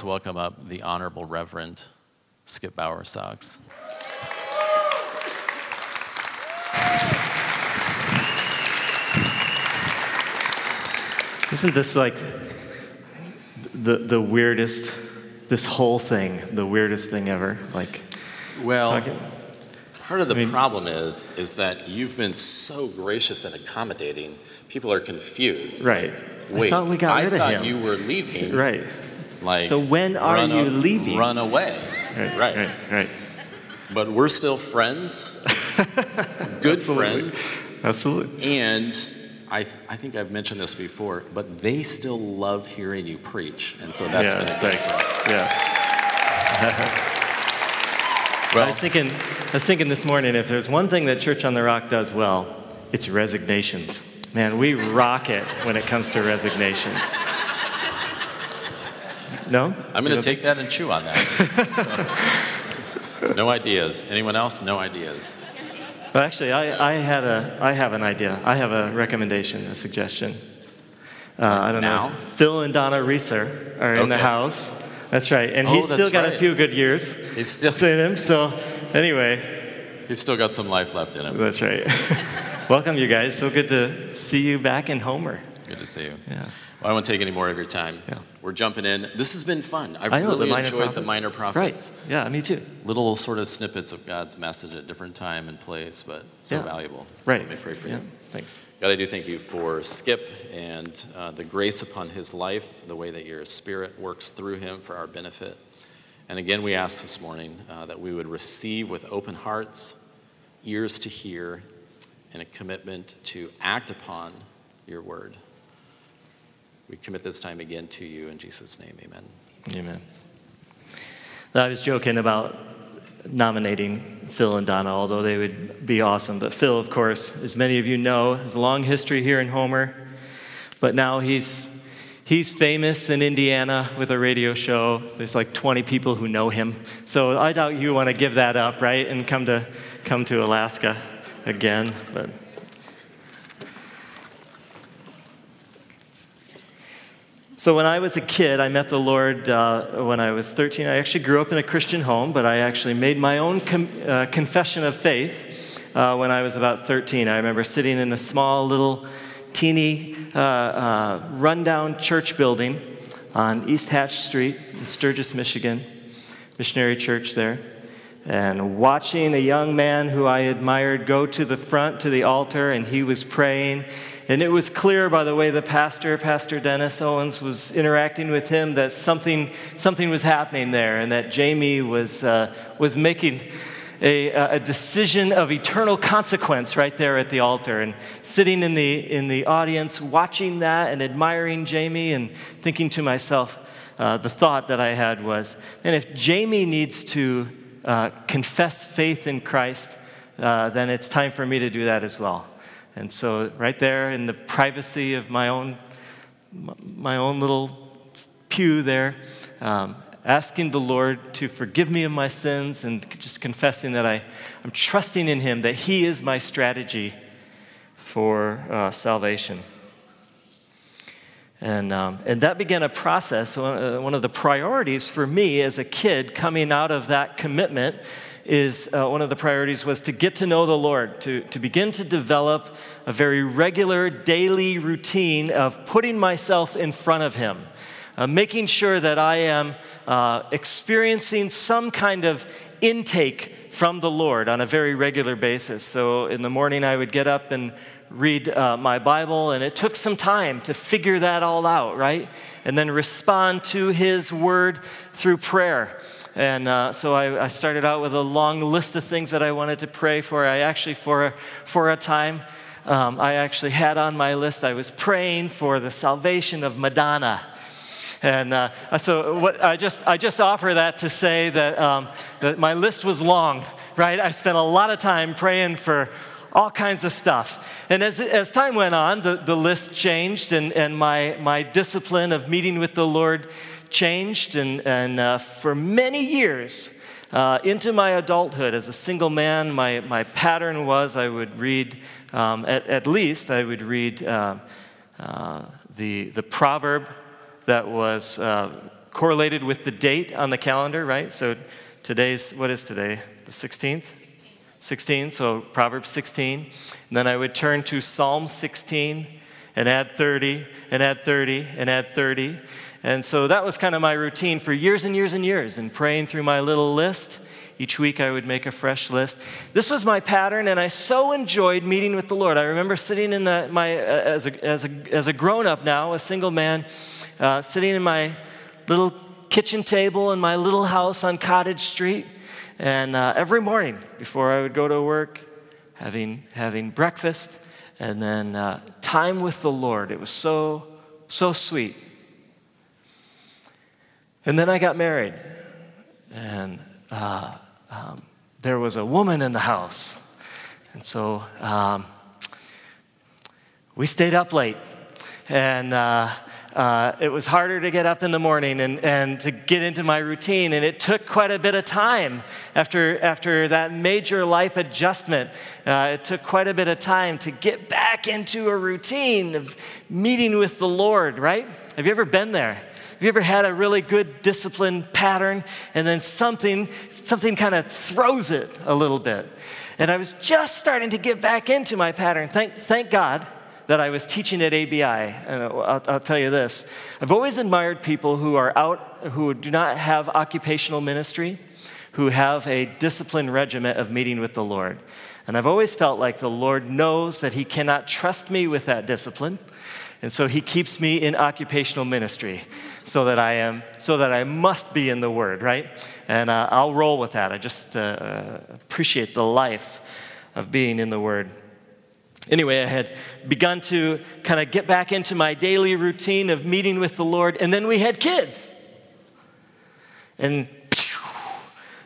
Let's welcome up the Honorable Reverend Skip Bauer Socks. Isn't this like the, the weirdest, this whole thing, the weirdest thing ever? Like, Well, talking- part of the I mean- problem is is that you've been so gracious and accommodating. People are confused. right. Wait, I thought we got I rid of thought him. you were leaving. Right. Like, So when are run you a- leaving? Run away. Right. Right. Right. Right. But we're still friends, good Absolutely. friends, Absolutely. and I, I think I've mentioned this before, but they still love hearing you preach, and so that's yeah. been a Thanks. Yeah. I was thinking, I was thinking this morning, if there's one thing that Church on the Rock does well, it's resignations. Man, we rock it when it comes to resignations. No? I'm going to take that and chew on that. No ideas. Anyone else? No ideas. Well, actually, I, I, had a, I have an idea. I have a recommendation, a suggestion. Uh, I don't know. Now? if Phil and Donna Reeser are in the Okay. house. That's right. And Oh, he's still got a few good years He's still, in him. So, anyway, he's still got some life left in him. that's right. Welcome, you guys. So good to see you back in Homer. Good to see you. Yeah. Well, I won't take any more of your time. Yeah. We're jumping in. This has been fun. I've I know really the minor enjoyed prophets. the minor prophets. Right. Yeah, me too. Little sort of snippets of God's message at different time and place, but so Yeah. valuable. Right. Let me pray for yeah. you. Thanks. God, I do thank you for Skip and uh, the grace upon his life, the way that your spirit works through him for our benefit. And again, we ask this morning uh, that we would receive with open hearts, ears to hear, and a commitment to act upon your word. We commit this time again to you in Jesus' name, amen. Amen. I was joking about nominating Phil and Donna, although they would be awesome. But Phil, of course, as many of you know, has a long history here in Homer. But now he's, he's famous in Indiana with a radio show. There's like 20 people who know him. So I doubt you want to give that up, right? And come to, come to Alaska again. But So, when I was a kid, I met the Lord uh, when I was 13. I actually grew up in a Christian home, but I actually made my own com- uh, confession of faith uh, when I was about 13. I remember sitting in a small, little, teeny, uh, uh, rundown church building on East Hatch Street in Sturgis, Michigan, missionary church there, and watching a young man who I admired go to the front to the altar, and he was praying. And it was clear by the way the pastor, Pastor Dennis Owens, was interacting with him that something, something was happening there, and that Jamie was, uh, was making a, a decision of eternal consequence right there at the altar. And sitting in the, in the audience, watching that and admiring Jamie, and thinking to myself, uh, the thought that I had was, and if Jamie needs to uh, confess faith in Christ, uh, then it's time for me to do that as well. And so, right there in the privacy of my own, my own little pew there, um, asking the Lord to forgive me of my sins and just confessing that I, I'm trusting in Him, that He is my strategy for uh, salvation. And, um, and that began a process. One uh, one of the priorities for me as a kid coming out of that commitment is uh, one of the priorities was to get to know the Lord, to, to begin to develop a very regular daily routine of putting myself in front of Him, uh, making sure that I am uh, experiencing some kind of intake from the Lord on a very regular basis. So in the morning, I would get up and read uh, my Bible, and it took some time to figure that all out, right? And then respond to His Word through prayer. And uh, so I, I, started out with a long list of things that I wanted to pray for. I actually, for a, for a time, um, I actually had on my list, I was praying for the salvation of Madonna. And uh, so what, I, just, I just offer that to say that, um, that my list was long, right? I spent a lot of time praying for all kinds of stuff. And as, as time went on, the, the list changed, and, and my, my discipline of meeting with the Lord changed. And, and uh, for many years, uh, into my adulthood as a single man, my, my pattern was I would read, um, at, at, least, I would read uh, the, the proverb that was correlated with the date on the calendar, right? So today's, what is today? The 16th? 16, so Proverbs 16. And then I would turn to Psalm 16 and add 30 and add 30 and add 30. And so that was kind of my routine for years and years and years and praying through my little list. Each week I would make a fresh list. This was my pattern, and I so enjoyed meeting with the Lord. I remember sitting in the, my, uh, as a, as a, as a grown up now, a single man, uh, sitting in my little kitchen table in my little house on Cottage Street and uh, every morning before I would go to work, having, having breakfast, and then uh, time with the Lord. It was so, so sweet. And then I got married, and uh, um, there was a woman in the house. And so um, we stayed up late. And uh, uh, it was harder to get up in the morning and, and to get into my routine. And it took quite a bit of time after, after that major life adjustment. Uh, it took quite a bit of time to get back into a routine of meeting with the Lord, right? Have you ever been there? Have you ever had a really good discipline pattern and then something, something kind of throws it a little bit? And I was just starting to get back into my pattern. Thank, thank God that I was teaching at ABI. And I'll, I'll, tell you this I've always admired people who are out, who do not have occupational ministry, who have a disciplined regiment of meeting with the Lord. And I've always felt like the Lord knows that He cannot trust me with that discipline. And so he keeps me in occupational ministry so that I am, so that I must be in the Word, right? And uh, I'll roll with that. I just uh, appreciate the life of being in the Word. Anyway, I had begun to kind of get back into my daily routine of meeting with the Lord, and then we had kids. And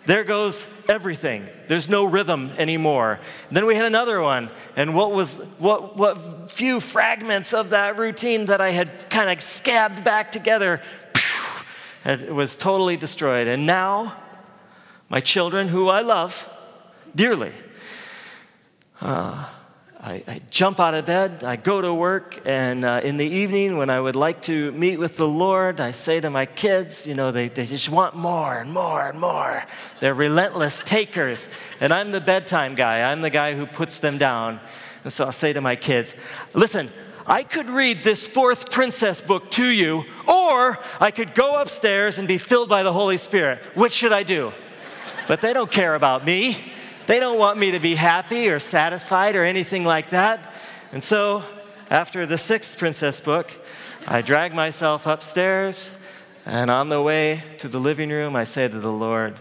there goes everything. There's no rhythm anymore. Then we had another one, and what was what what few fragments of that routine that I had kind of scabbed back together, it was totally destroyed. And now, my children, who I love dearly, uh, I, I, jump out of bed, I go to work, and uh, in the evening, when I would like to meet with the Lord, I say to my kids, you know, they, they just want more and more and more. They're relentless takers. And I'm the bedtime guy, I'm the guy who puts them down. And so I'll say to my kids, listen, I could read this fourth princess book to you, or I could go upstairs and be filled by the Holy Spirit. Which should I do? But they don't care about me. They don't want me to be happy or satisfied or anything like that. And so, after the sixth princess book, I drag myself upstairs, and on the way to the living room, I say to the Lord,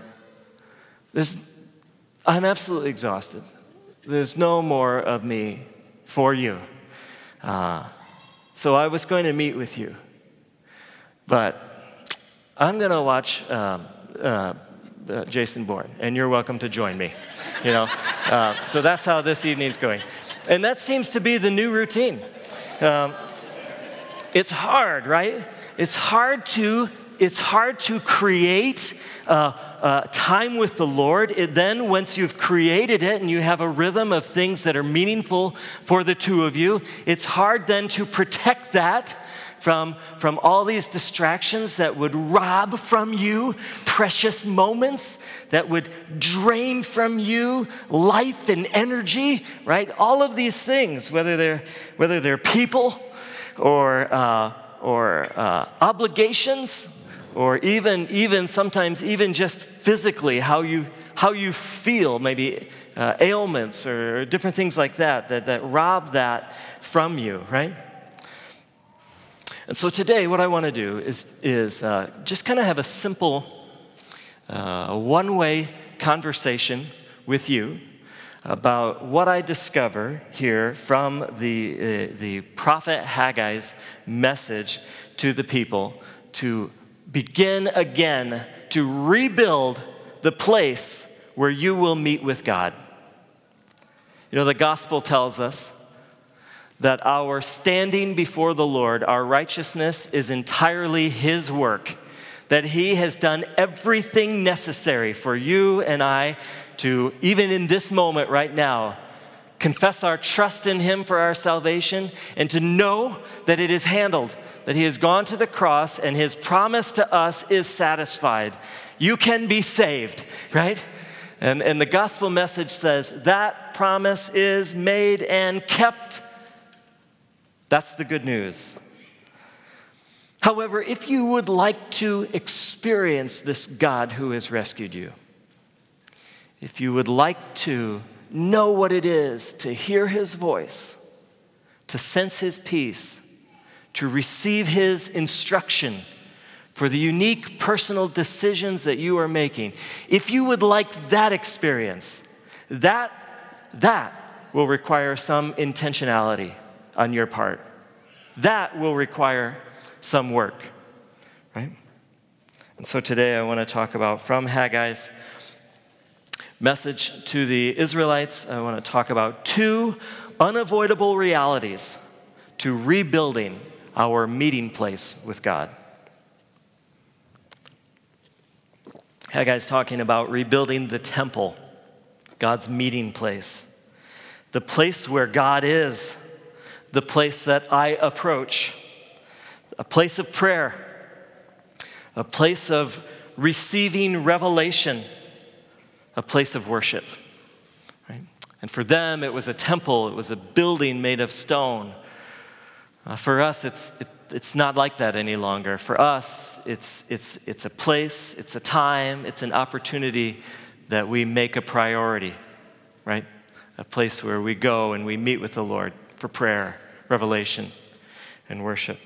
this, I'm absolutely exhausted. There's no more of me for you. Uh, so I was going to meet with you, but I'm going to watch um, uh, uh, Jason Bourne, and you're welcome to join me you know. Uh, so that's how this evening's going. And that seems to be the new routine. Um, it's hard, right? It's hard to it's hard to create uh, uh, time with the Lord. It, then, once you've created it and you have a rhythm of things that are meaningful for the two of you, it's hard then to protect that from, from all these distractions that would rob from you precious moments, that would drain from you life and energy, right? All of these things, whether they're, whether they're people or, uh, or uh, obligations, or even, even sometimes even just physically how you, how you feel, maybe uh, ailments or different things like that, that, that rob that from you, right? And so today, what I want to do is, is uh, just kind of have a simple, uh, one way conversation with you about what I discover here from the, uh, the prophet Haggai's message to the people to begin again to rebuild the place where you will meet with God. You know, the gospel tells us that our standing before the Lord, our righteousness, is entirely His work, that He has done everything necessary for you and I to, even in this moment right now, confess our trust in Him for our salvation, and to know that it is handled, that He has gone to the cross and His promise to us is satisfied. You can be saved, right? And, and the gospel message says that promise is made and kept. That's the good news. However, if you would like to experience this God who has rescued you, if you would like to know what it is to hear his voice, to sense his peace, to receive his instruction for the unique personal decisions that you are making, if you would like that experience, that, that will require some intentionality on your part. That will require some work, right? And so today I want to talk about from Haggai's message to the Israelites, I want to talk about two unavoidable realities to rebuilding our meeting place with God. Haggai's talking about rebuilding the temple, God's meeting place, the place where God is, the place that I approach a place of prayer, a place of receiving revelation, a place of worship. Right? And for them, it was a temple, it was a building made of stone. Uh, for us, it's, it, it's not like that any longer. For us, it's, it's, it's a place, it's a time, it's an opportunity that we make a priority, right? A place where we go and we meet with the Lord for prayer, revelation, and worship.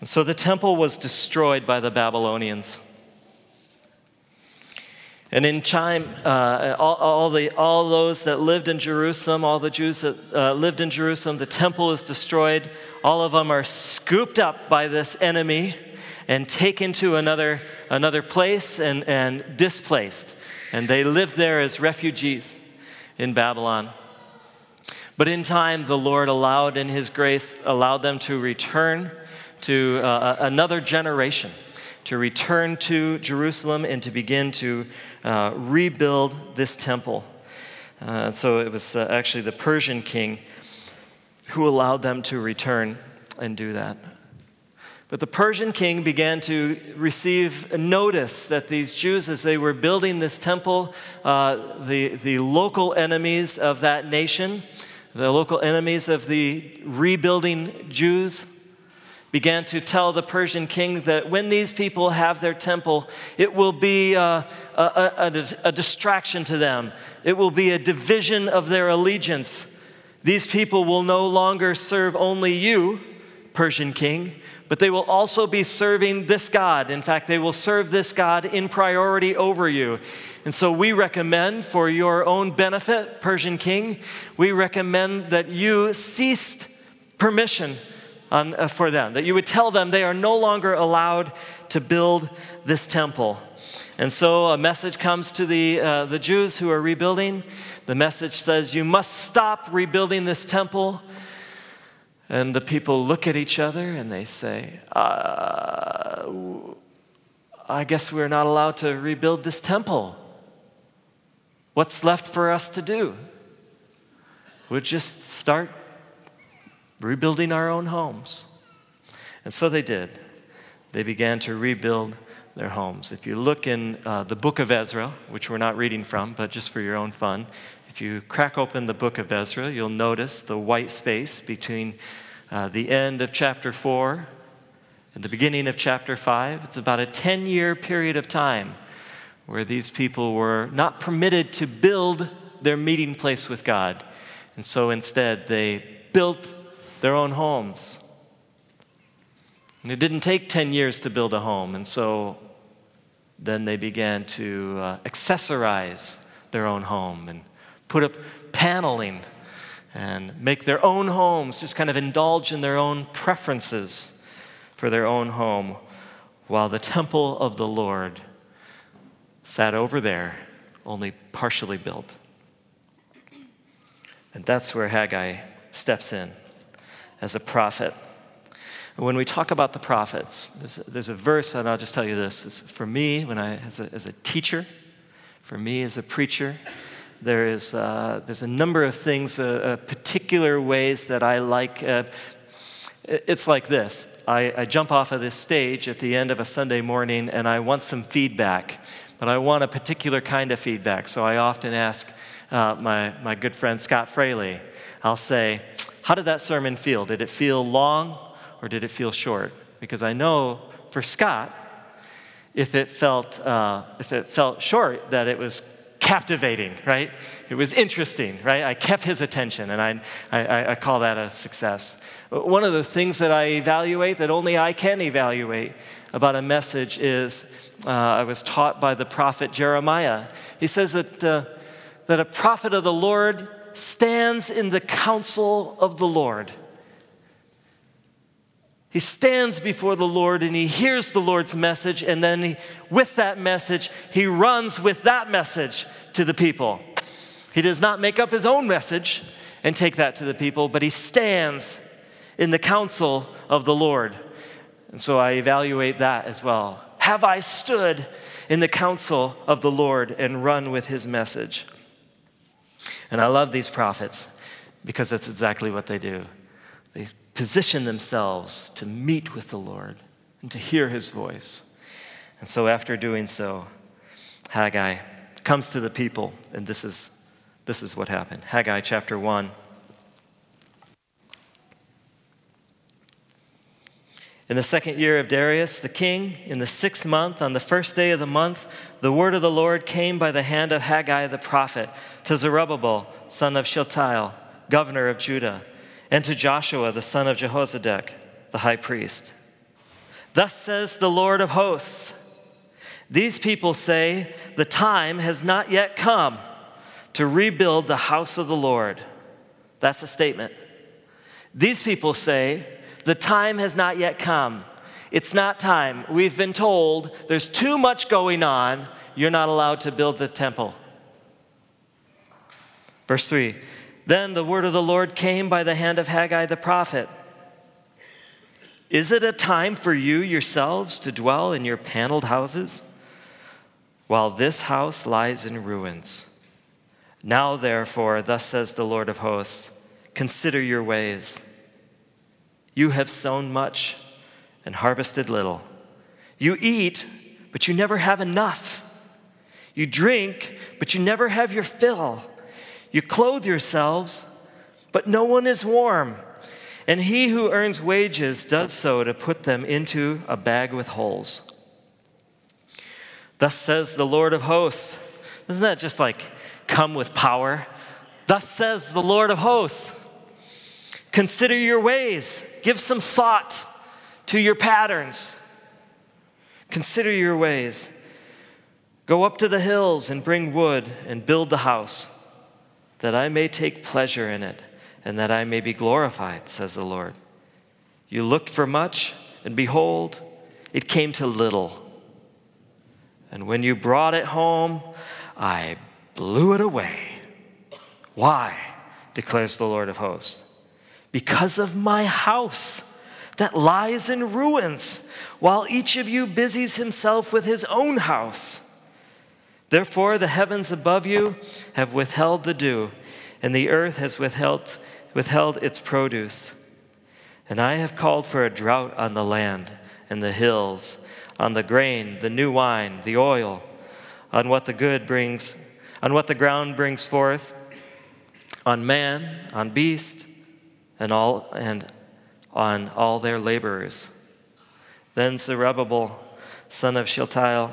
And so the temple was destroyed by the Babylonians. And in time, uh, all, all, the, all those that lived in Jerusalem, all the Jews that uh, lived in Jerusalem, the temple is destroyed. All of them are scooped up by this enemy and taken to another, another place and, and displaced. And they live there as refugees in Babylon. But in time, the Lord allowed, in His grace, allowed them to return to uh, another generation to return to Jerusalem and to begin to uh, rebuild this temple. Uh, so it was uh, actually the Persian king who allowed them to return and do that. But the Persian king began to receive notice that these Jews, as they were building this temple, uh, the, the local enemies of that nation, the local enemies of the rebuilding Jews, began to tell the Persian king that when these people have their temple, it will be uh, a, a, a, a, distraction to them. It will be a division of their allegiance. These people will no longer serve only you, Persian king, but they will also be serving this God. In fact, they will serve this God in priority over you. And so we recommend, for your own benefit, Persian king, we recommend that you cease permission on, uh, for them, that you would tell them they are no longer allowed to build this temple. And so a message comes to the, uh, the Jews who are rebuilding. The message says, You must stop rebuilding this temple. And the people look at each other and they say, uh, I guess we're not allowed to rebuild this temple. What's left for us to do? We'll just start rebuilding our own homes. And so they did. They began to rebuild their homes. If you look in uh, the book of Ezra, which we're not reading from, but just for your own fun, if you crack open the book of Ezra, you'll notice the white space between uh, the end of chapter 4 and the beginning of chapter 5. It's about a 10 year period of time where these people were not permitted to build their meeting place with God. And so instead, they built their own homes. And it didn't take 10 years to build a home, and so then they began to uh, accessorize their own home and put up paneling and make their own homes, just kind of indulge in their own preferences for their own home, while the temple of the Lord sat over there, only partially built. And that's where Haggai steps in as a prophet. When we talk about the prophets, there's, there's a verse, and I'll just tell you this. For me, when I, as a, as a teacher, for me as a preacher, There is, uh, there's a number of things, uh, uh, particular ways that I like. Uh, it's like this I, I jump off of this stage at the end of a Sunday morning and I want some feedback, but I want a particular kind of feedback. So I often ask uh, my, my good friend Scott Fraley, I'll say, How did that sermon feel? Did it feel long or did it feel short? Because I know for Scott, if it felt, uh, if it felt short, that it was captivating, right? It was interesting, right? I kept his attention, and I, I, I call that a success. One of the things that I evaluate, that only I can evaluate about a message, is uh, I was taught by the prophet Jeremiah. He says that, uh, that a prophet of the Lord stands in the counsel of the Lord. He stands before the Lord and he hears the Lord's message, and then he, with that message, he runs with that message to the people. He does not make up his own message and take that to the people, but he stands in the counsel of the Lord. And so I evaluate that as well. Have I stood in the counsel of the Lord and run with his message? And I love these prophets because that's exactly what they do. Position themselves to meet with the Lord and to hear his voice. And so, after doing so, Haggai comes to the people, and this is, this is what happened. Haggai chapter 1. In the second year of Darius the king, in the sixth month, on the first day of the month, the word of the Lord came by the hand of Haggai the prophet to Zerubbabel, son of Shealtiel, governor of Judah and to Joshua the son of Jehozadak, the high priest. Thus says the Lord of hosts These people say, The time has not yet come to rebuild the house of the Lord. That's a statement. These people say, The time has not yet come. It's not time. We've been told there's too much going on. You're not allowed to build the temple. Verse 3 then the word of the Lord came by the hand of Haggai the prophet. Is it a time for you yourselves to dwell in your paneled houses? While this house lies in ruins. Now, therefore, thus says the Lord of hosts, consider your ways. You have sown much and harvested little. You eat, but you never have enough. You drink, but you never have your fill. You clothe yourselves, but no one is warm. And he who earns wages does so to put them into a bag with holes. Thus says the Lord of hosts. Isn't that just like come with power? Thus says the Lord of hosts. Consider your ways, give some thought to your patterns. Consider your ways. Go up to the hills and bring wood and build the house that I may take pleasure in it, and that I may be glorified, says the Lord. You looked for much, and behold, it came to little. And when you brought it home, I blew it away. Why? declares the Lord of hosts. Because of my house that lies in ruins, while each of you busies himself with his own house. Therefore, the heavens above you have withheld the dew, and the earth has withheld, withheld its produce. And I have called for a drought on the land and the hills, on the grain, the new wine, the oil, on what the good brings, on what the ground brings forth, on man, on beast, and all and on all their laborers. Then Zerubbabel, son of Shealtiel,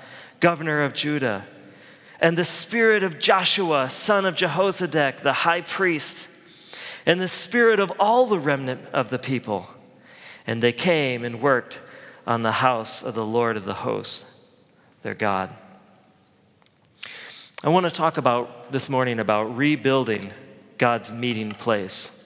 governor of Judah, and the spirit of Joshua, son of Jehozadak, the high priest, and the spirit of all the remnant of the people. And they came and worked on the house of the Lord of the hosts, their God. I want to talk about this morning about rebuilding God's meeting place.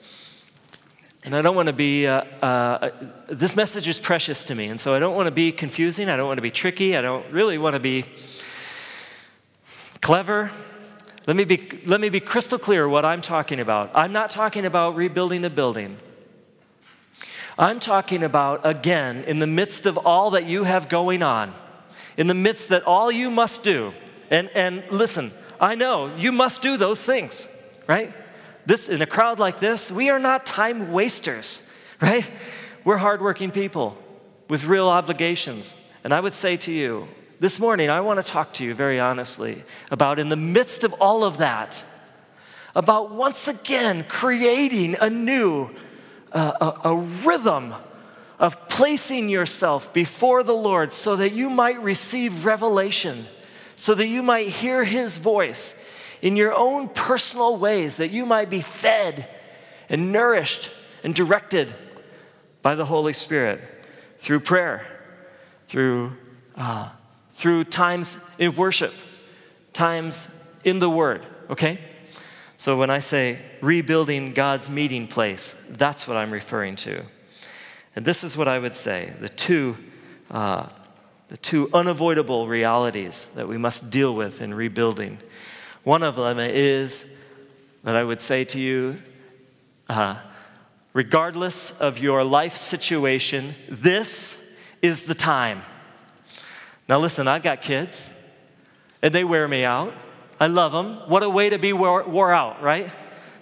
And I don't want to be, uh, uh, this message is precious to me. And so I don't want to be confusing. I don't want to be tricky. I don't really want to be clever. Let me be, let me be crystal clear what I'm talking about. I'm not talking about rebuilding a building. I'm talking about, again, in the midst of all that you have going on, in the midst that all you must do, and, and listen, I know you must do those things, right? This, in a crowd like this, we are not time wasters, right? We're hardworking people with real obligations. And I would say to you, this morning, I want to talk to you very honestly about, in the midst of all of that, about once again creating a new a, a rhythm of placing yourself before the Lord so that you might receive revelation, so that you might hear His voice in your own personal ways, that you might be fed and nourished and directed by the Holy Spirit through prayer, through, uh, through times in worship, times in the Word, okay? So when I say rebuilding God's meeting place, that's what I'm referring to. And this is what I would say the two, uh, the two unavoidable realities that we must deal with in rebuilding. One of them is that I would say to you, uh, regardless of your life situation, this is the time. Now, listen, I've got kids, and they wear me out. I love them. What a way to be wore, wore out, right?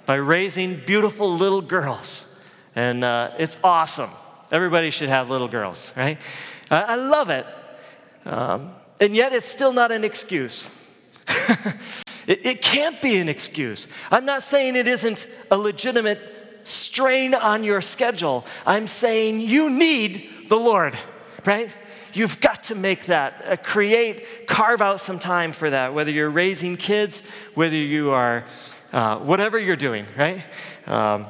By raising beautiful little girls. And uh, it's awesome. Everybody should have little girls, right? I, I love it. Um, and yet, it's still not an excuse. it, it can't be an excuse. I'm not saying it isn't a legitimate strain on your schedule. I'm saying you need the Lord, right? You've got to make that, uh, create, carve out some time for that, whether you're raising kids, whether you are, uh, whatever you're doing, right? Um,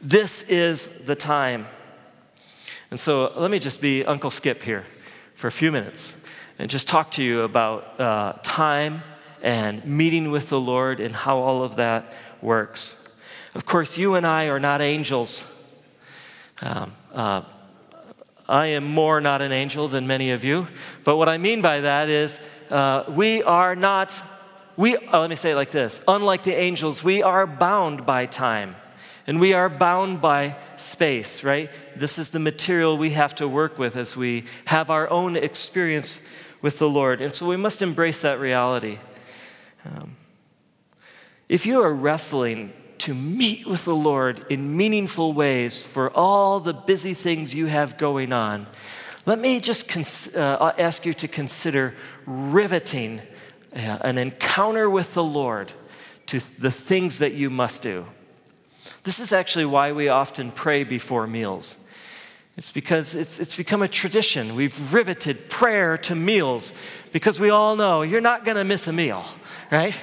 this is the time. And so let me just be Uncle Skip here for a few minutes and just talk to you about uh, time and meeting with the Lord and how all of that works. Of course, you and I are not angels. Um, uh, I am more not an angel than many of you. But what I mean by that is uh, we are not, we, oh, let me say it like this unlike the angels, we are bound by time and we are bound by space, right? This is the material we have to work with as we have our own experience with the Lord. And so we must embrace that reality. Um, if you are wrestling to meet with the Lord in meaningful ways for all the busy things you have going on, let me just cons- uh, ask you to consider riveting uh, an encounter with the Lord to the things that you must do. This is actually why we often pray before meals. It's because it's, it's become a tradition. We've riveted prayer to meals because we all know you're not going to miss a meal, right?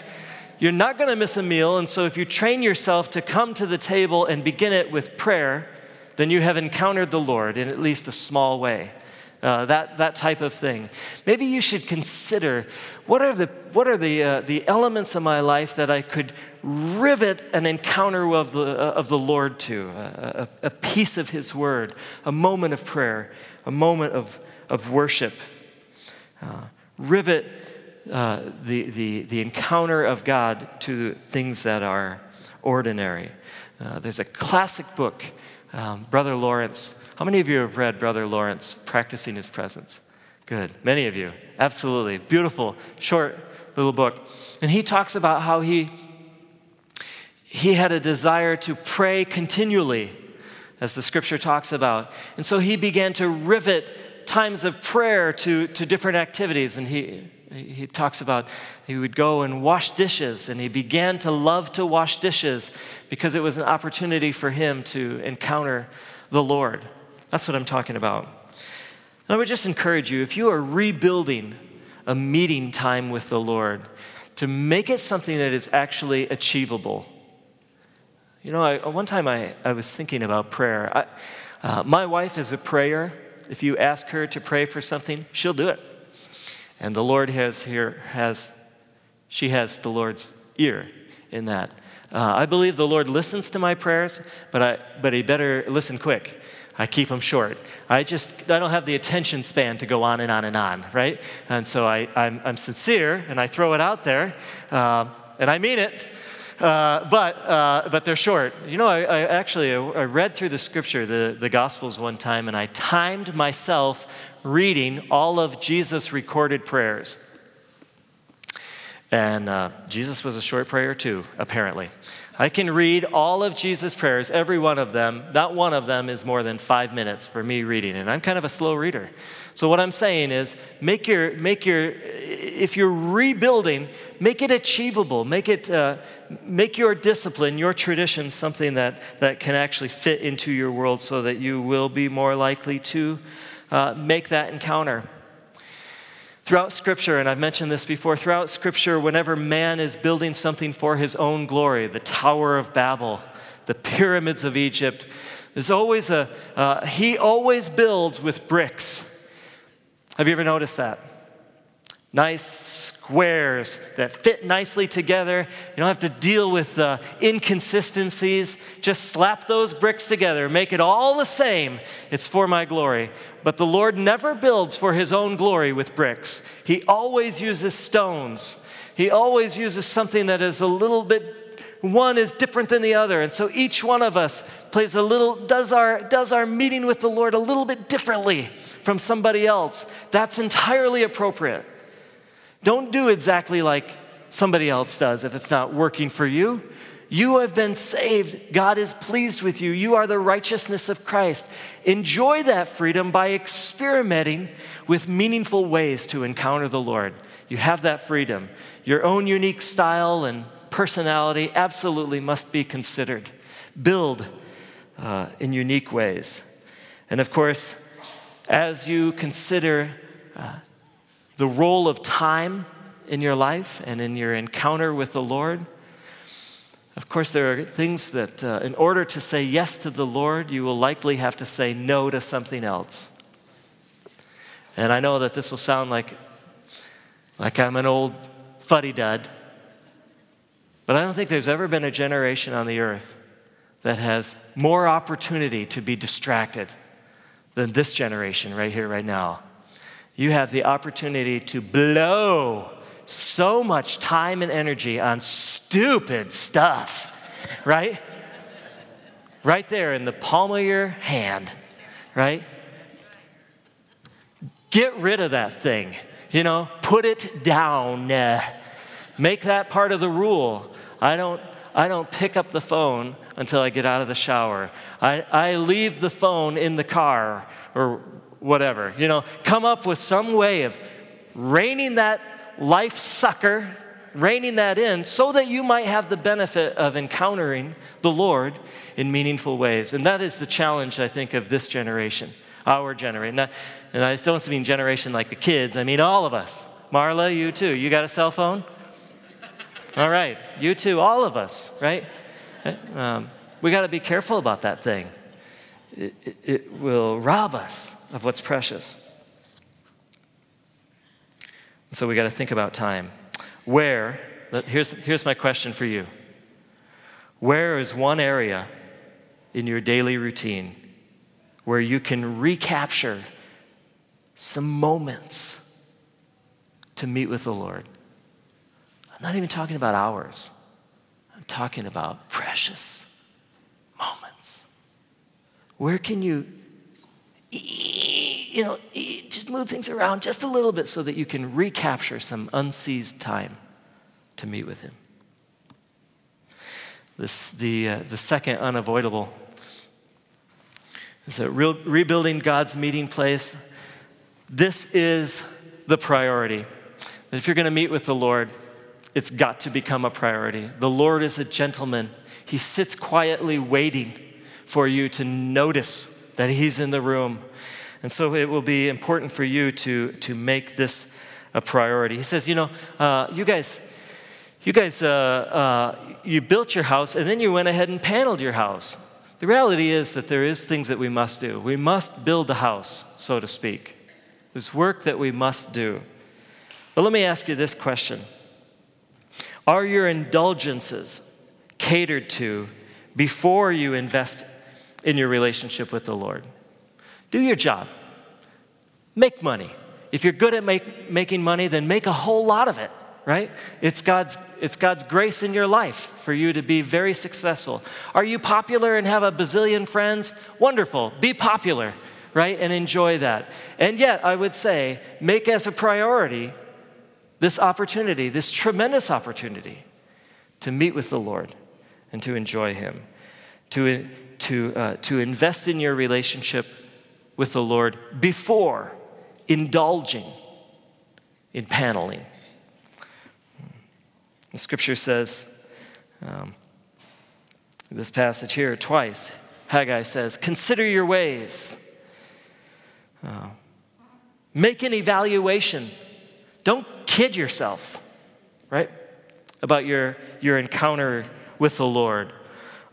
You're not going to miss a meal, and so if you train yourself to come to the table and begin it with prayer, then you have encountered the Lord in at least a small way. Uh, that, that type of thing. Maybe you should consider what are the, what are the, uh, the elements of my life that I could rivet an encounter of the, uh, of the Lord to, a, a, piece of His Word, a moment of prayer, a moment of, of worship. Uh, rivet uh, the, the, the encounter of God to things that are ordinary. Uh, there's a classic book, um, Brother Lawrence. How many of you have read Brother Lawrence, Practicing His Presence? Good. Many of you. Absolutely. Beautiful, short little book. And he talks about how he, he had a desire to pray continually, as the scripture talks about. And so he began to rivet times of prayer to, to different activities. And he, he talks about he would go and wash dishes, and he began to love to wash dishes because it was an opportunity for him to encounter the Lord. That's what I'm talking about. And I would just encourage you if you are rebuilding a meeting time with the Lord, to make it something that is actually achievable. You know, I, one time I, I was thinking about prayer. I, uh, my wife is a prayer. If you ask her to pray for something, she'll do it. And the Lord has here has She has the Lord's ear in that. Uh, I believe the Lord listens to my prayers, but, I, but He better listen quick. I keep them short. I just, I don't have the attention span to go on and on and on, right? And so I, I'm, I'm sincere and I throw it out there, uh, and I mean it. Uh, but, uh, but they're short. You know, I, I actually I read through the scripture, the, the Gospels one time, and I timed myself reading all of Jesus' recorded prayers. And uh, Jesus was a short prayer too, apparently. I can read all of Jesus' prayers, every one of them. Not one of them is more than five minutes for me reading, and I'm kind of a slow reader. So what I'm saying is, make your, make your, if you're rebuilding, make it achievable. Make it, uh, make your discipline, your tradition, something that that can actually fit into your world, so that you will be more likely to uh, make that encounter. Throughout Scripture, and I've mentioned this before, throughout Scripture, whenever man is building something for his own glory, the Tower of Babel, the pyramids of Egypt, there's always a, uh, he always builds with bricks. Have you ever noticed that? Nice squares that fit nicely together. You don't have to deal with the inconsistencies. Just slap those bricks together, make it all the same. It's for my glory. But the Lord never builds for his own glory with bricks, He always uses stones. He always uses something that is a little bit one is different than the other and so each one of us plays a little does our does our meeting with the lord a little bit differently from somebody else that's entirely appropriate don't do exactly like somebody else does if it's not working for you. You have been saved. God is pleased with you. You are the righteousness of Christ. Enjoy that freedom by experimenting with meaningful ways to encounter the Lord. You have that freedom. Your own unique style and personality absolutely must be considered. Build uh, in unique ways. And of course, as you consider uh, the role of time in your life and in your encounter with the Lord. Of course, there are things that, uh, in order to say yes to the Lord, you will likely have to say no to something else. And I know that this will sound like, like I'm an old fuddy dud, but I don't think there's ever been a generation on the earth that has more opportunity to be distracted than this generation right here, right now you have the opportunity to blow so much time and energy on stupid stuff, right? Right there in the palm of your hand, right? Get rid of that thing, you know, put it down. Make that part of the rule. I don't, I don't pick up the phone until I get out of the shower. I, I leave the phone in the car or whatever. You know, come up with some way of reining that life sucker, reining that in, so that you might have the benefit of encountering the Lord in meaningful ways. And that is the challenge, I think, of this generation, our generation. And I don't mean generation like the kids, I mean all of us. Marla, you too. You got a cell phone? All right, you too, all of us, right? Um, we got to be careful about that thing it, it will rob us of what's precious. So we got to think about time. Where, here's, here's my question for you Where is one area in your daily routine where you can recapture some moments to meet with the Lord? I'm not even talking about hours, I'm talking about precious where can you, you know, just move things around just a little bit so that you can recapture some unseized time to meet with Him? This, the, uh, the second unavoidable is that re- rebuilding God's meeting place. This is the priority. if you're going to meet with the Lord, it's got to become a priority. The Lord is a gentleman. He sits quietly waiting for you to notice that He's in the room. And so it will be important for you to, to make this a priority. He says, You know, uh, you guys, you guys, uh, uh, you built your house and then you went ahead and paneled your house. The reality is that there is things that we must do. We must build the house, so to speak. There's work that we must do. But let me ask you this question Are your indulgences catered to before you invest in your relationship with the Lord? Do your job. Make money. If you're good at make, making money, then make a whole lot of it, right? It's God's, it's God's grace in your life for you to be very successful. Are you popular and have a bazillion friends? Wonderful. Be popular, right? And enjoy that. And yet, I would say, make as a priority this opportunity, this tremendous opportunity to meet with the Lord and to enjoy Him, to, to, uh, to invest in your relationship with the Lord before indulging in paneling. The scripture says, um, this passage here twice, Haggai says, Consider your ways. Uh, make an evaluation. Don't kid yourself, right? About your, your encounter with the Lord.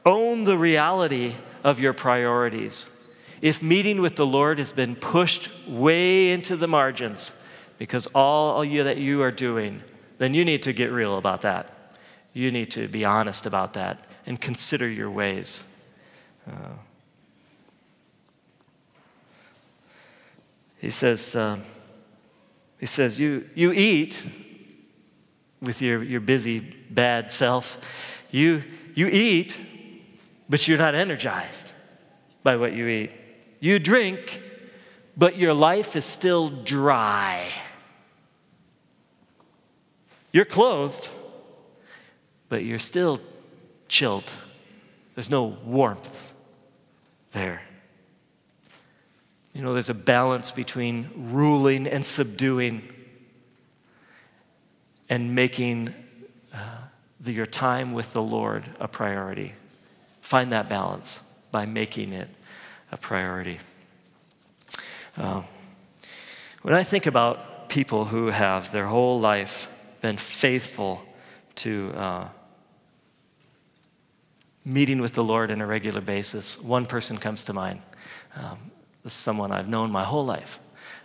Own the reality of your priorities. If meeting with the Lord has been pushed way into the margins because all you, that you are doing, then you need to get real about that. You need to be honest about that and consider your ways. Uh, he says, uh, he says, you, you eat with your, your busy, bad self. You, you eat, but you're not energized by what you eat. You drink, but your life is still dry. You're clothed, but you're still chilled. There's no warmth there. You know, there's a balance between ruling and subduing and making uh, the, your time with the Lord a priority. Find that balance by making it a priority. Uh, when I think about people who have their whole life been faithful to uh, meeting with the Lord on a regular basis, one person comes to mind. Um, this is someone I've known my whole life.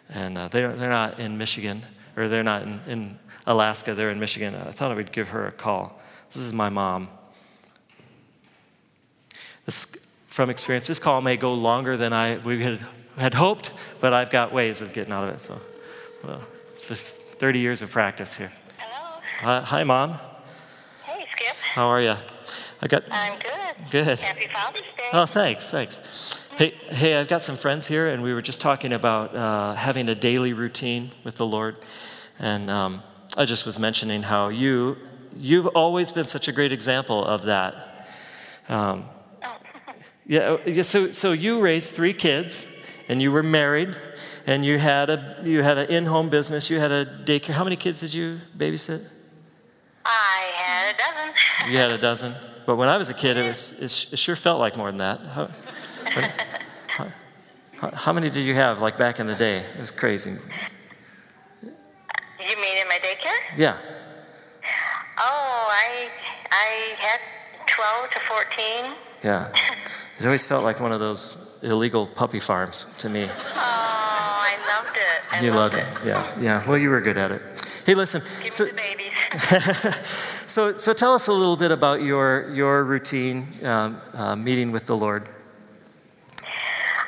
And uh, they're, they're not in Michigan, or they're not in, in Alaska, they're in Michigan. I thought I would give her a call. This is my mom. This, from experience, this call may go longer than I we had, had hoped, but I've got ways of getting out of it. So, well, it's 30 years of practice here. Hello. Uh, hi, Mom. Hey, Skip. How are you? I got. I'm good. Good. Happy Father's Day. Oh, thanks, thanks. Hey, hey, I've got some friends here, and we were just talking about uh, having a daily routine with the Lord, and um, I just was mentioning how you you've always been such a great example of that. Um. Uh, yeah, so so you raised three kids, and you were married, and you had a you had an in-home business, you had a daycare. How many kids did you babysit? I had a dozen. You had a dozen. But when I was a kid, it was it, it sure felt like more than that. How, when- how, how many did you have like back in the day? It was crazy. You mean in my daycare? Yeah. Oh, I I had 12 to 14. Yeah. It always felt like one of those illegal puppy farms to me. Oh, I loved it. I You loved it. Yeah. Yeah. Well, you were good at it. Hey, listen. Give So, me the babies. so, so tell us a little bit about your your routine um, uh, meeting with the Lord.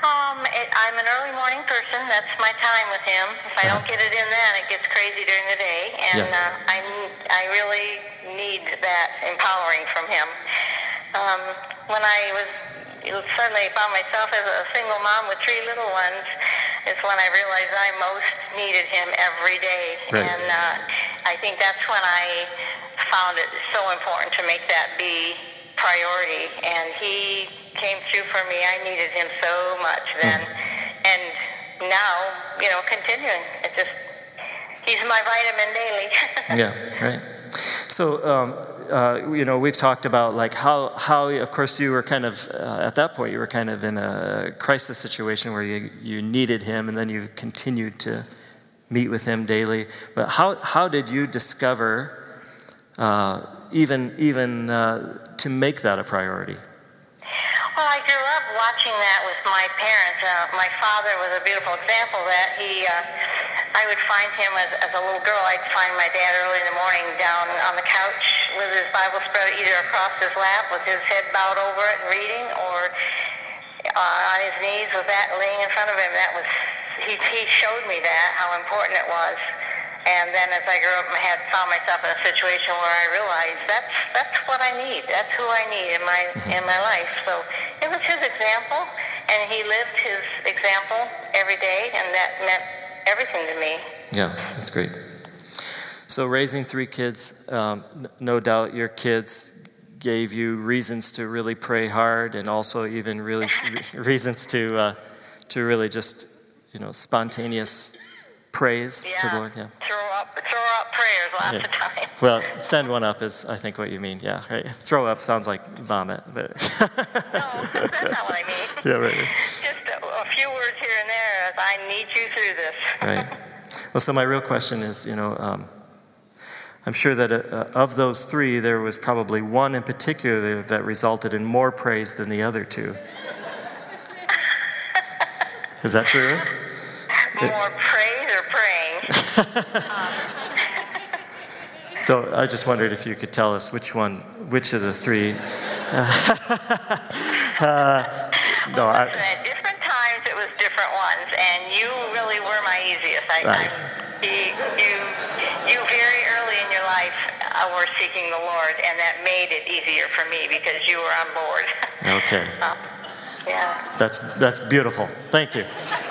Um, it, I'm an early morning person. That's my time with him. If I don't get it in then, it gets crazy during the day, and Yeah. uh, I need- I really need that empowering from him. Um, when I was suddenly found myself as a single mom with three little ones, is when I realized I most needed him every day, Right. and uh, I think that's when I found it so important to make that be priority. And he came through for me. I needed him so much then, and now you know continuing. It just he's my vitamin daily. Yeah, right. So, um, uh, you know, we've talked about like how, how, of course, you were kind of uh, at that point you were kind of in a crisis situation where you you needed him, and then you continued to meet with him daily. But how how did you discover uh, even even uh, to make that a priority? Well, I grew up watching that with my parents. Uh, my father was a beautiful example of that. He, uh, I would find him as, as a little girl. I'd find my dad early in the morning down on the couch with his Bible spread either across his lap with his head bowed over it and reading, or uh, on his knees with that laying in front of him. That was he, he showed me that how important it was. And then as I grew up and had found myself in a situation where I realized that's that's what I need. That's who I need in my in my life. So it was his example, and he lived his example every day, and that meant everything to me. Yeah, that's great. So raising three kids, um, no doubt your kids gave you reasons to really pray hard, and also even really reasons to uh, to really just you know spontaneous praise Yeah. to the Lord. Yeah. Throw up throw up prayers lots Yeah. of times. Well, send one up is I think what you mean. Yeah. Right. Throw up sounds like vomit, but No, that's not what I mean. yeah, right. Just a, a few words here and there as I need you through this. Right. Well, so my real question is, you know, um, I'm sure that uh, of those three, there was probably one in particular that resulted in more praise than the other two. Is that true? More praise or praying? So I just wondered if you could tell us which one, which of the three. uh, no, I, at different times it was different ones, and you really were my easiest. I, Right. I, you, you, you very early in your life uh, were seeking the Lord, and that made it easier for me because you were on board. okay. Um, yeah. That's, that's beautiful. Thank you.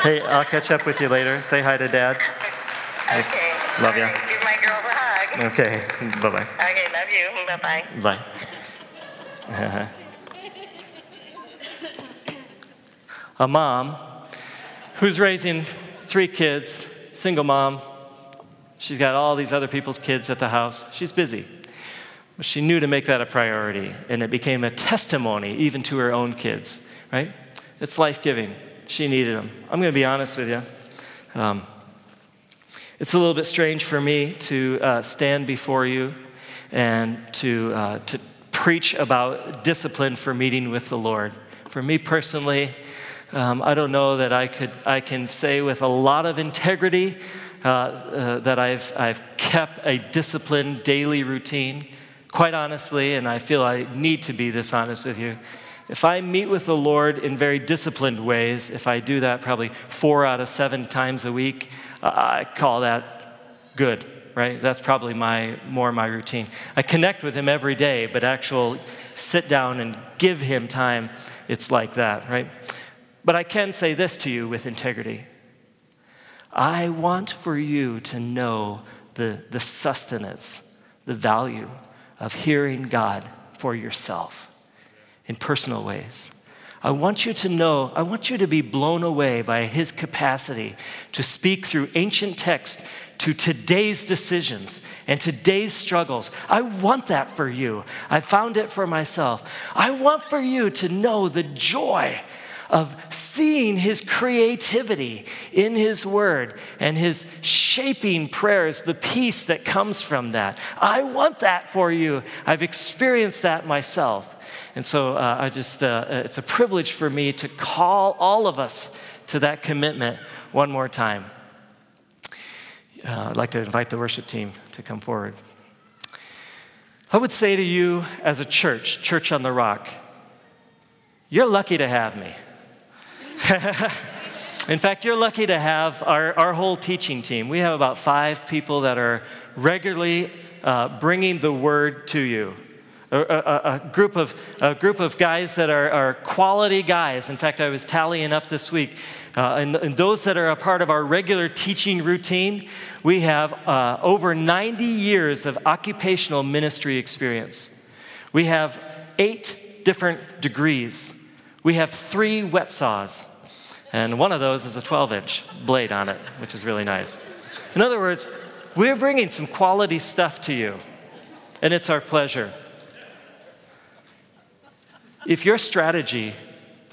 Hey, I'll catch up with you later. Say hi to Dad. Okay. Love you. All right, Give my girls a hug. Okay. Bye bye. Okay, love you. Bye bye. Bye. a mom who's raising three kids, single mom. She's got all these other people's kids at the house. She's busy. But she knew to make that a priority, and it became a testimony even to her own kids, right? It's life giving. She needed them. I'm going to be honest with you. Um, it's a little bit strange for me to uh, stand before you and to, uh, to preach about discipline for meeting with the Lord. For me personally, um, I don't know that I, could, I can say with a lot of integrity uh, uh, that I've, I've kept a disciplined daily routine. Quite honestly, and I feel I need to be this honest with you, if I meet with the Lord in very disciplined ways, if I do that probably four out of seven times a week, I call that good, right? That's probably my more my routine. I connect with Him every day, but actual sit down and give Him time, it's like that, right? But I can say this to you with integrity. I want for you to know the, the sustenance, the value of hearing God for yourself in personal ways. I want you to know, I want you to be blown away by his capacity to speak through ancient text to today's decisions and today's struggles. I want that for you. I found it for myself. I want for you to know the joy of seeing his creativity in his word and his shaping prayers, the peace that comes from that. I want that for you. I've experienced that myself. And so uh, I just, uh, it's a privilege for me to call all of us to that commitment one more time. Uh, I'd like to invite the worship team to come forward. I would say to you as a church, Church on the Rock, you're lucky to have me. In fact, you're lucky to have our, our whole teaching team. We have about five people that are regularly uh, bringing the word to you. A, a, a, group of, a group of guys that are, are quality guys. In fact, I was tallying up this week. Uh, and, and, those that are a part of our regular teaching routine, we have uh, over 90 years of occupational ministry experience. We have eight different degrees. We have three wet saws, and one of those is a 12 inch blade on it, which is really nice. In other words, we're bringing some quality stuff to you, and it's our pleasure. If your strategy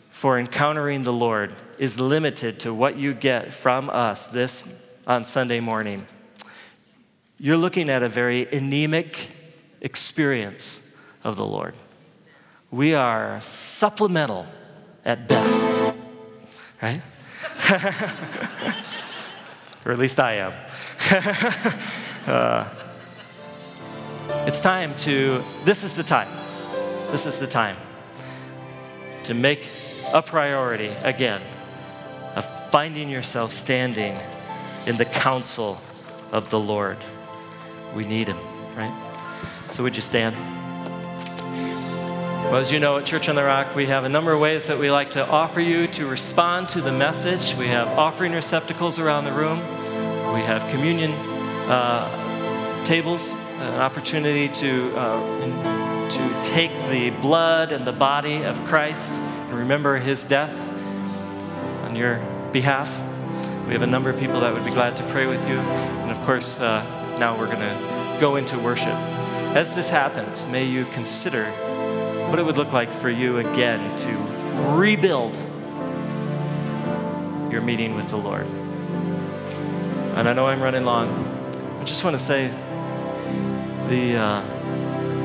for encountering the Lord is limited to what you get from us this on Sunday morning, you're looking at a very anemic experience of the Lord. We are supplemental at best, right? or at least I am. uh, It's time to, this is the time. This is the time to make a priority again of finding yourself standing in the counsel of the Lord. We need Him, right? So, would you stand? Well, as you know, at Church on the Rock, we have a number of ways that we like to offer you to respond to the message. We have offering receptacles around the room, we have communion uh, tables, an opportunity to, uh, to take the blood and the body of Christ and remember his death on your behalf. We have a number of people that would be glad to pray with you. And of course, uh, now we're going to go into worship. As this happens, may you consider what it would look like for you again to rebuild your meeting with the Lord. And I know I'm running long. I just want to say the, uh,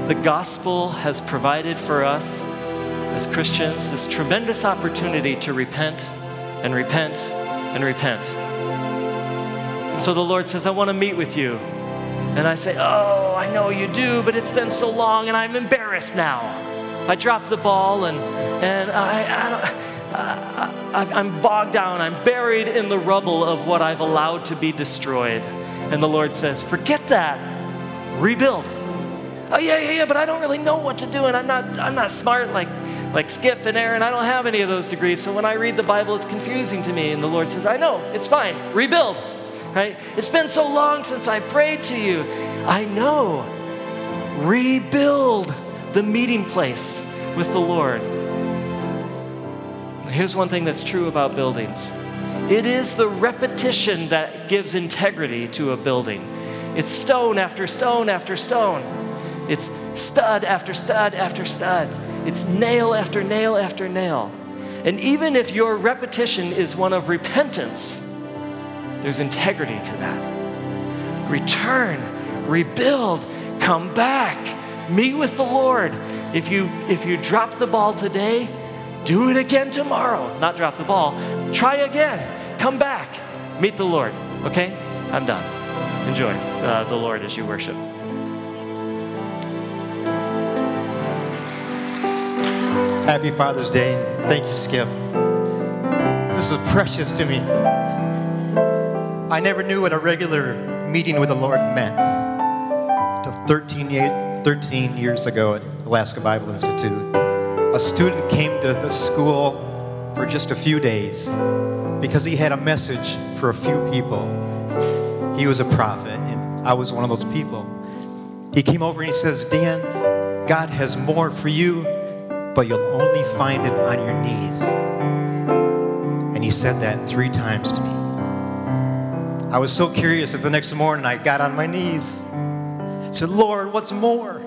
the gospel has provided for us as Christians this tremendous opportunity to repent and repent and repent. And so the Lord says, I want to meet with you. And I say, Oh, I know you do, but it's been so long and I'm embarrassed now. I dropped the ball and, and I, I, I, I'm bogged down. I'm buried in the rubble of what I've allowed to be destroyed. And the Lord says, Forget that. Rebuild. Oh, yeah, yeah, yeah, but I don't really know what to do, and I'm not, I'm not smart like, like Skip and Aaron. I don't have any of those degrees. So when I read the Bible, it's confusing to me. And the Lord says, I know, it's fine. Rebuild right? It's been so long since I prayed to you. I know. Rebuild the meeting place with the Lord. Here's one thing that's true about buildings it is the repetition that gives integrity to a building. It's stone after stone after stone. It's stud after stud after stud. It's nail after nail after nail. And even if your repetition is one of repentance, there's integrity to that. Return, rebuild, come back, meet with the Lord. If you if you drop the ball today, do it again tomorrow. Not drop the ball. Try again. Come back. Meet the Lord. Okay? I'm done. Enjoy uh, the Lord as you worship. Happy Father's Day. Thank you, Skip. This is precious to me. I never knew what a regular meeting with the Lord meant until 13, 13 years ago at Alaska Bible Institute. A student came to the school for just a few days because he had a message for a few people. He was a prophet, and I was one of those people. He came over and he says, Dan, God has more for you, but you'll only find it on your knees. And he said that three times to me. I was so curious that the next morning I got on my knees. I said, Lord, what's more?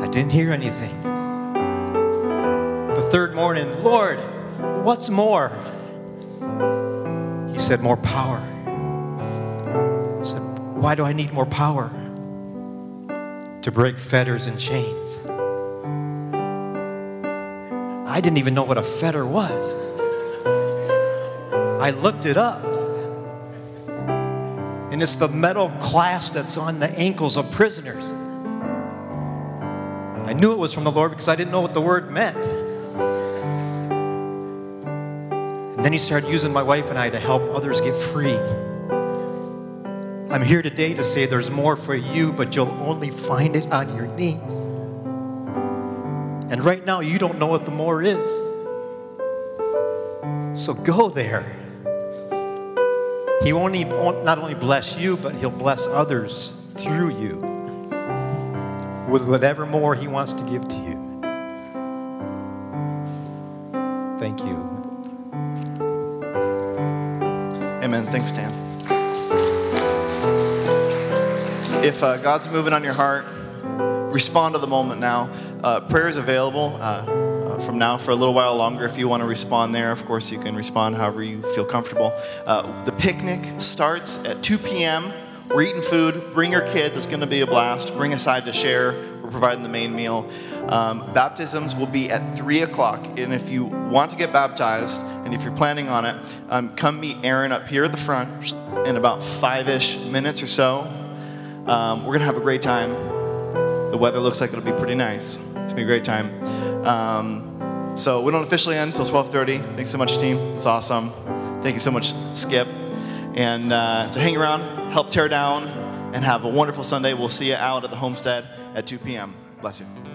I didn't hear anything. The third morning, Lord, what's more? He said, More power. I said, Why do I need more power? To break fetters and chains. I didn't even know what a fetter was. I looked it up. And it's the metal clasp that's on the ankles of prisoners. I knew it was from the Lord because I didn't know what the word meant. And then he started using my wife and I to help others get free. I'm here today to say there's more for you, but you'll only find it on your knees. And right now, you don't know what the more is. So go there. He won't not only bless you, but he'll bless others through you with whatever more he wants to give to you. Thank you. Amen. Thanks, Dan. If uh, God's moving on your heart, respond to the moment now. Uh, prayer is available uh, uh, from now for a little while longer. If you want to respond there, of course, you can respond however you feel comfortable. Uh, the picnic starts at 2 p.m. We're eating food. Bring your kids. It's going to be a blast. Bring a side to share. We're providing the main meal. Um, baptisms will be at 3 o'clock. And if you want to get baptized, and if you're planning on it, um, come meet Aaron up here at the front in about five ish minutes or so. Um, we're gonna have a great time. The weather looks like it'll be pretty nice. It's gonna be a great time. Um, so we don't officially end until 12:30. Thanks so much, team. It's awesome. Thank you so much, Skip. And uh, so hang around, help tear down, and have a wonderful Sunday. We'll see you out at the homestead at 2 p.m. Bless you.